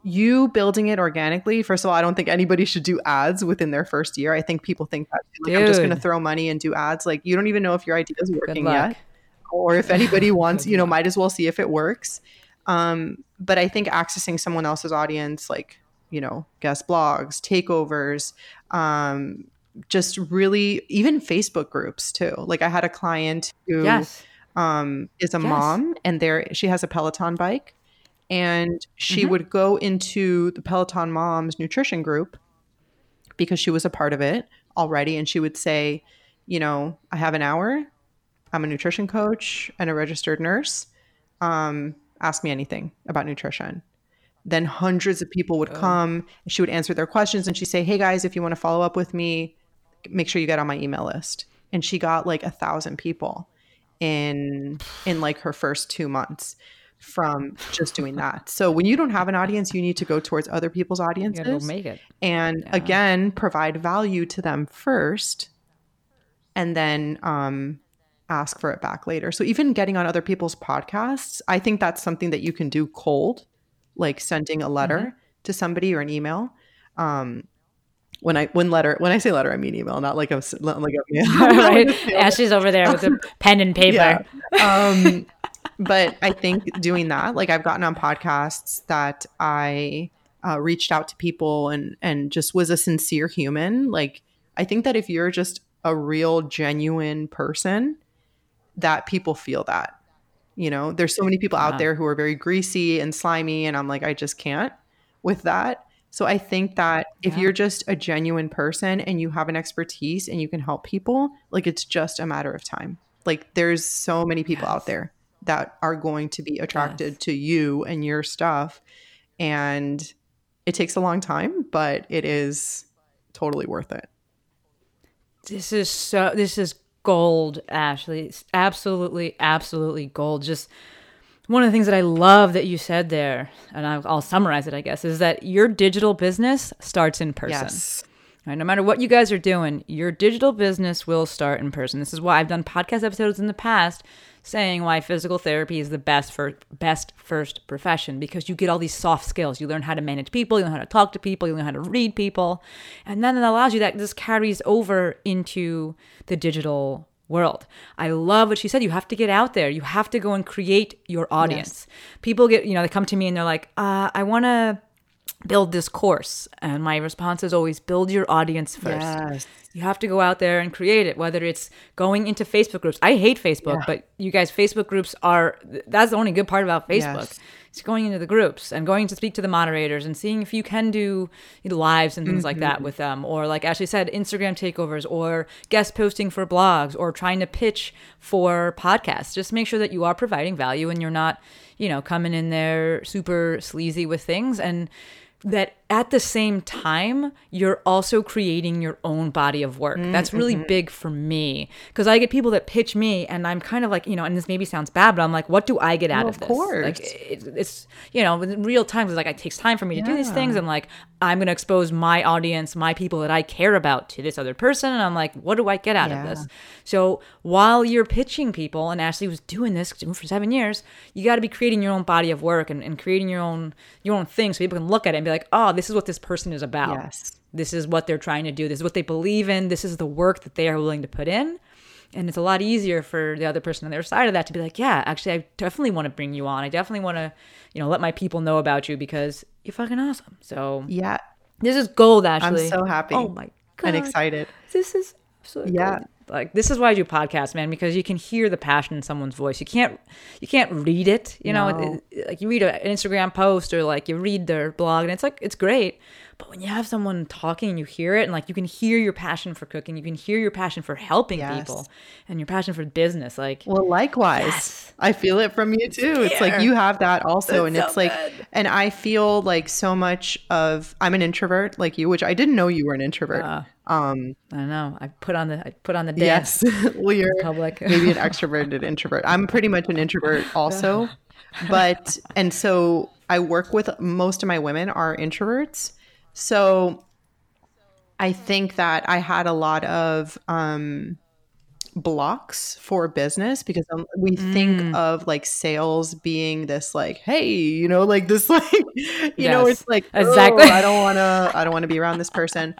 you building it organically. First of all, I don't think anybody should do ads within their first year. I think people think that like, I'm just going to throw money and do ads. Like you don't even know if your idea is working yet, or if anybody wants. You know, might as well see if it works. Um, but I think accessing someone else's audience, like you know, guest blogs, takeovers, um, just really even Facebook groups too. Like I had a client who Yes. um, is a Yes. mom and there she has a Peloton bike and she Mm-hmm. would go into the Peloton moms nutrition group because she was a part of it already and she would say, you know, I have an hour. I'm a nutrition coach and a registered nurse. Um, ask me anything about nutrition. Then hundreds of people would come and she would answer their questions and she'd say, Hey guys, if you want to follow up with me, make sure you get on my email list. And she got like a thousand people in in like her first two months from just doing that. So when you don't have an audience, you need to go towards other people's audiences gotta make it. and again provide value to them first and then um ask for it back later so even getting on other people's podcasts i think that's something that you can do cold like sending a letter Mm-hmm. to somebody or an email um when i when letter when i say letter i mean email not like a like a right. Ashley's over there with a pen and paper. yeah. Um, but I think doing that, like I've gotten on podcasts that I uh, reached out to people and and just was a sincere human. Like I think that if you're just a real genuine person, that people feel that. You know, there's so many people out there who are very greasy and slimy, and I'm like, I just can't with that. So I think that if Yeah. you're just a genuine person and you have an expertise and you can help people, like it's just a matter of time. Like there's so many people out there that are going to be attracted Yes. to you and your stuff. And it takes a long time, but it is totally worth it. This is so. This is gold, Ashley. It's absolutely, absolutely gold. Just one of the things that I love that you said there, and I'll, I'll summarize it, I guess, is that your digital business starts in person. Yes. Right, no matter what you guys are doing, your digital business will start in person. This is why I've done podcast episodes in the past saying why physical therapy is the best for best first profession because you get all these soft skills. You learn how to manage people, you learn how to talk to people, you learn how to read people, and then it allows you that this carries over into the digital world. I love what she said. You have to get out there. You have to go and create your audience. People get, you know, they come to me and they're like, uh, I want to build this course. And my response is always build your audience first. Yes. You have to go out there and create it, whether it's going into Facebook groups. I hate Facebook, but you guys, Facebook groups are that's the only good part about Facebook. Yes. It's going into the groups and going to speak to the moderators and seeing if you can do lives and things like that mm-hmm. with them. Or, like Ashley said, Instagram takeovers or guest posting for blogs or trying to pitch for podcasts. Just make sure that you are providing value and you're not, you know, coming in there super sleazy with things. And that at the same time you're also creating your own body of work. Mm, That's really mm-hmm. big for me. Because i get people that pitch me and i'm kind of like you know and this maybe sounds bad but i'm like what do i get out No, of of this? Course. like it, it's you know in real time it's like it takes time for me to do these Yeah. things. And like i'm going to expose my audience my people that i care about to this other person and i'm like what do i get out of this? So while you're pitching people and ashley was doing this for seven years you got to be creating your own body of work and, and creating your own your own thing so people can look at it and be like oh this is what this person is about Yes. this is what they're trying to do this is what they believe in this is the work that they are willing to put in and it's a lot easier for the other person on the other side of that to be like, yeah, Ashley, I definitely want to bring you on. I definitely want to, you know, let my people know about you because you're fucking awesome. So Yeah. this is gold, actually. I'm so happy. Oh my god, And excited. This is absolutely Yeah. gold. Like this is why I do podcasts, man, because you can hear the passion in someone's voice. You can't, you can't read it. You know, It- it- like you read an Instagram post or like you read their blog, and it's like it's great. But when you have someone talking and you hear it, and like you can hear your passion for cooking, you can hear your passion for helping Yes. people, and your passion for business, like Well, likewise. Yes. I feel it from you too. It's like you have that also. and so it's like, good. and I feel like so much of, I'm an introvert like you, which I didn't know you were an introvert. Uh, um, I don't know. I put on the I put on the dance. yes. well, you're public. maybe an extroverted introvert. I'm pretty much an introvert also. But, and so I work with most of my women are introverts. So I think that I had a lot of, um, blocks for business because um, we Mm. think of like sales being this like hey you know like this like you know it's like exactly. exactly i don't want to i don't want to be around this person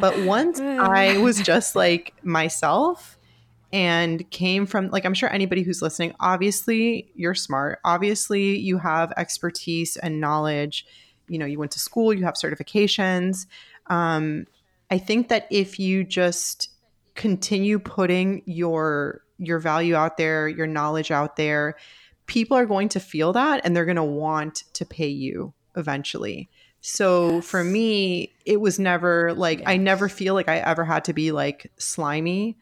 but once i was just like myself and came from like i'm sure anybody who's listening obviously you're smart obviously you have expertise and knowledge you know you went to school you have certifications um i think that if you just continue putting your your value out there your knowledge out there people are going to feel that and they're going to want to pay you eventually. So for me it was never like i never feel like i ever had to be like slimy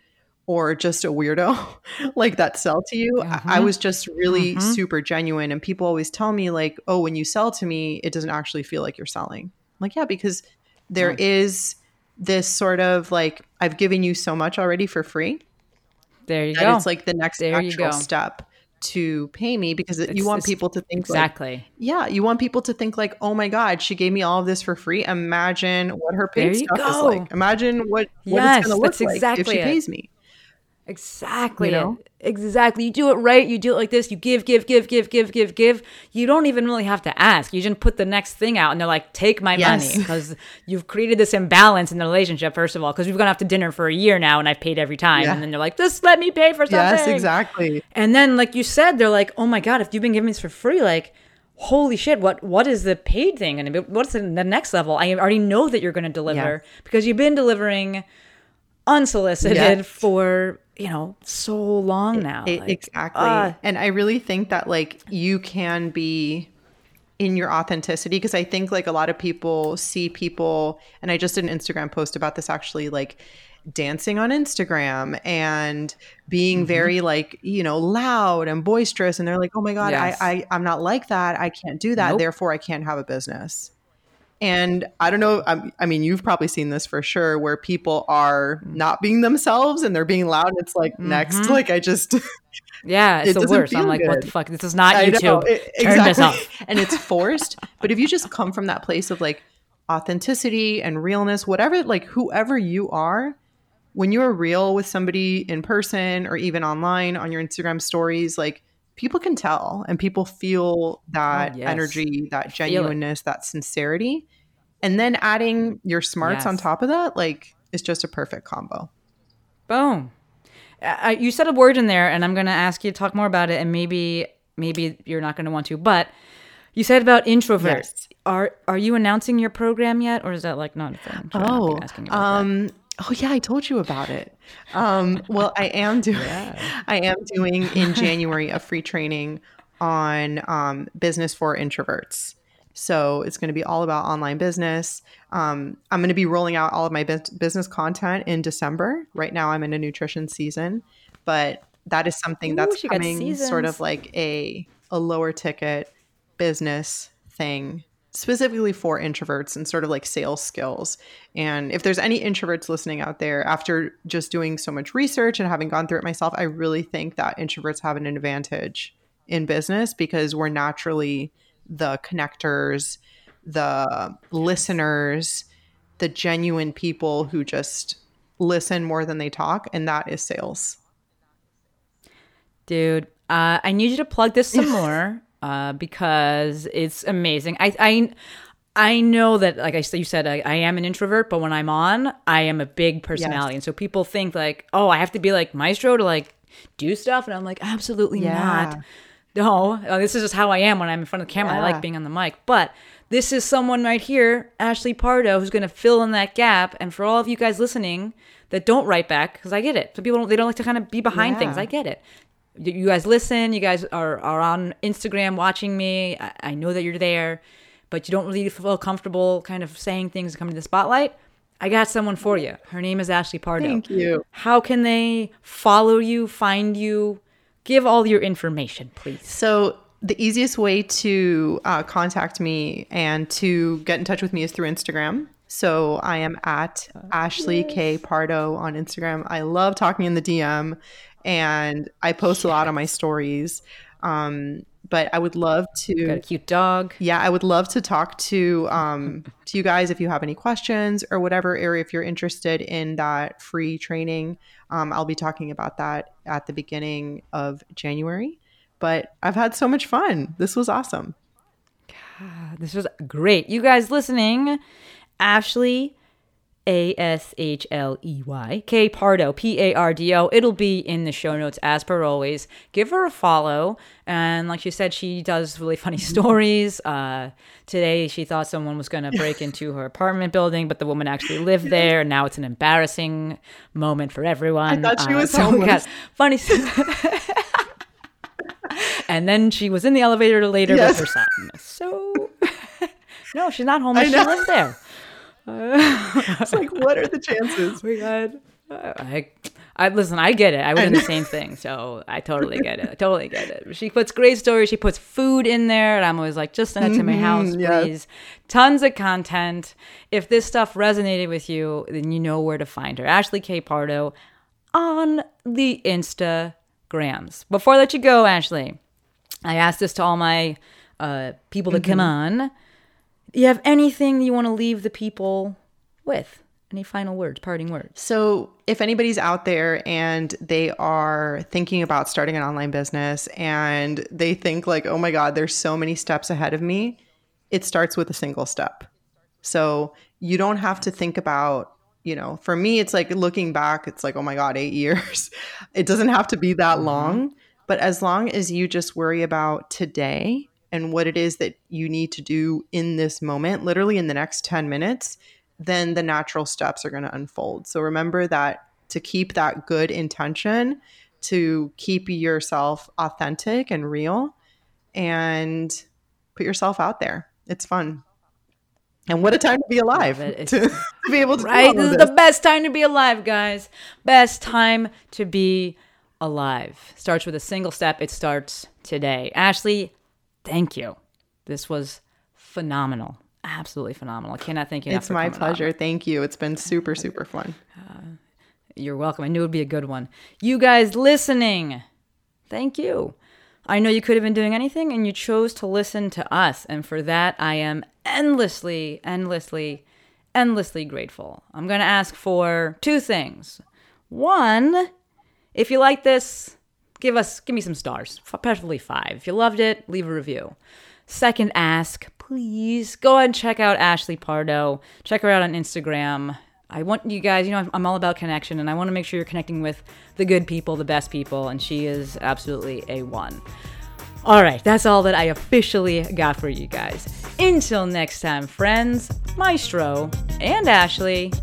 or just a weirdo like that sell to you. I, I mm-hmm. was just really mm-hmm. super genuine and people always tell me like oh when you sell to me it doesn't actually feel like you're selling. I'm like yeah because there is this sort of like I've given you so much already for free There you that go. it's like the next There you actual go. step to pay me because It's- you want people to think like exactly. yeah you want people to think like oh my god she gave me all of this for free imagine what her pay stuff is go. like imagine what what Yes, it's going to look that's like if exactly she it. pays me Exactly. You know? Exactly. You do it right. You do it like this. You give, give, give, give, give, give, give. You don't even really have to ask. You just put the next thing out and they're like, take my Yes. money. Because you've created this imbalance in the relationship, first of all, because we've gone out to dinner for a year now and I've paid every time. Yeah. And then they're like, just let me pay for something. yes exactly And then, like you said, they're like, "Oh my god, if you've been giving this for free, like, holy shit, what what is the paid thing going to be? What's the, the next level? I already know that you're going to deliver because you've been delivering unsolicited Yes. for you know so long now. It- Like, exactly. uh, and I really think that like you can be in your authenticity because I think like a lot of people see people and I just did an Instagram post about this actually like dancing on Instagram and being Mm-hmm. very like, you know, loud and boisterous and they're like, "Oh my god, Yes. I, I I'm not like that. I can't do that. Nope. Therefore I can't have a business." And I don't know. I, I mean, you've probably seen this for sure, where people are Mm. not being themselves and they're being loud. It's like next, like I just yeah, it's it the worst. I'm like, what the fuck? This is not I YouTube. it- Turn this off. and it's forced. But if you just come from that place of like authenticity and realness, whatever, like whoever you are, when you're real with somebody in person or even online on your Instagram stories, like people can tell and people feel that Oh, yes. energy, that genuineness, that sincerity. And then adding your smarts on top of that, like, is just a perfect combo. Boom. Uh, you said a word in there, and I'm going to ask you to talk more about it, and maybe maybe you're not going to want to, but you said about introverts. Yes. Are are you announcing your program yet, or is that like not a thing? Oh, asking about that? Oh yeah, I told you about it. Um, well, I am doing, I am doing in January a free training on um, business for introverts. So it's going to be all about online business. Um, I'm going to be rolling out all of my business content in December. Right now, I'm in a nutrition season, but that is something Ooh, that's coming sort of like a a lower ticket business thing specifically for introverts and sort of like sales skills. And if there's any introverts listening out there after just doing so much research and having gone through it myself, I really think that introverts have an advantage in business because we're naturally the connectors, the listeners, the genuine people who just listen more than they talk and that is sales. Dude, uh, I need you to plug this some more uh, because it's amazing. I, I I know that, like I said, you said, I, I am an introvert, but when I'm on, I am a big personality. And so people think like, oh, I have to be like Maestro to like do stuff. And I'm like, absolutely Yeah. not. No, this is just how I am when I'm in front of the camera. I like being on the mic. But this is someone right here, Ashley Pardo, who's going to fill in that gap. And for all of you guys listening that don't write back, because I get it. So people don't, they don't like to kind of be behind things. I get it. You guys listen. You guys are, are on Instagram watching me. I, I know that you're there, but you don't really feel comfortable kind of saying things and coming to the spotlight. I got someone for you. Her name is Ashley Pardo. Thank you. How can they follow you, find you? Give all your information, please. So the easiest way to uh, contact me and to get in touch with me is through Instagram. So I am at Ashley K Pardo on Instagram. I love talking in the DM, and I post a lot on my stories. Um, but I would love Got a to. cute dog. Yeah, I would love to talk to um, to you guys if you have any questions or whatever area if you're interested in that free training. Um, I'll be talking about that at the beginning of January. But I've had so much fun. This was awesome. This was great. You guys listening, Ashley, A S H L E Y, K Pardo, P A R D O. It'll be in the show notes as per always. Give her a follow. And like she said, she does really funny stories. Uh, today, she thought someone was going to break into her apartment building, but the woman actually lived there. And now it's an embarrassing moment for everyone. I thought she Uh, was so homeless. funny. and then she was in the elevator later Yes. with her son. So no, she's not homeless. She lives there. It's like, what are the chances? We got. I, I listen. I get it. I would do the same thing, so I totally get it. I totally get it. She puts great stories. She puts food in there, and I'm always like, just send it to my house, Mhm, yes. please. Tons of content. If this stuff resonated with you, then you know where to find her. Ashley K Pardo on the Instagrams. Before I let you go, Ashley, I asked this to all my uh, people that come on. You have anything you want to leave the people with? Any final words, parting words? So, if anybody's out there and they are thinking about starting an online business and they think, like, oh my God, there's so many steps ahead of me, it starts with a single step. So, you don't have to think about, you know, for me, it's like looking back, it's like, oh my God, eight years. It doesn't have to be that mm-hmm. long. But as long as you just worry about today and what it is that you need to do in this moment, literally in the next 10 minutes, then the natural steps are going to unfold. So remember that to keep that good intention, to keep yourself authentic and real, and put yourself out there. It's fun. And what a time to be alive it. to, to be able to Right? This is this. the best time to be alive, guys. Best time to be alive. Starts with a single step. It starts today. Ashley, thank you. This was phenomenal. Absolutely phenomenal. I cannot thank you enough It's for my pleasure. Thank you. It's been super, super fun. Uh, you're welcome. I knew it would be a good one. You guys listening, thank you. I know you could have been doing anything and you chose to listen to us. And for that, I am endlessly, endlessly, endlessly grateful. I'm going to ask for two things. One, if you like this, give us, give me some stars, preferably five. If you loved it, leave a review. Second ask, please go ahead and check out Ashley Pardo. Check her out on Instagram. I want you guys, you know, I'm- all about connection and I want to make sure you're connecting with the good people, the best people, and she is absolutely a one. All right, that's all that I officially got for you guys. Until next time, friends, Maestro and Ashley,